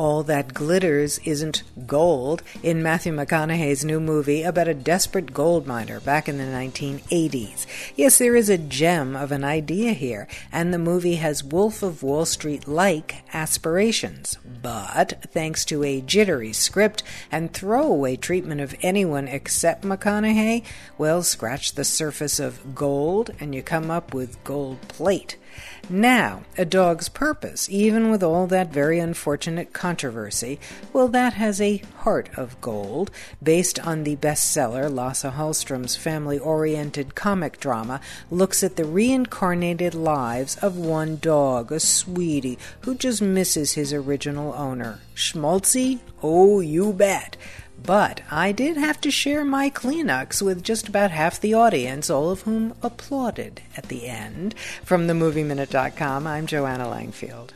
all that glitters isn't gold in Matthew McConaughey's new movie about a desperate gold miner back in the 1980s. Yes, there is a gem of an idea here, and the movie has Wolf of Wall Street like aspirations. But thanks to a jittery script and throwaway treatment of anyone except McConaughey, well, scratch the surface of gold and you come up with gold plate. Now, a dog's purpose, even with all that very unfortunate controversy, well, that has a heart of gold, based on the bestseller Lasse Hallström's family oriented comic drama, looks at the reincarnated lives of one dog, a sweetie, who just misses his original owner. Schmaltzy? Oh, you bet. But I did have to share my Kleenex with just about half the audience, all of whom applauded at the end. From themovieminute.com, I'm Joanna Langfield.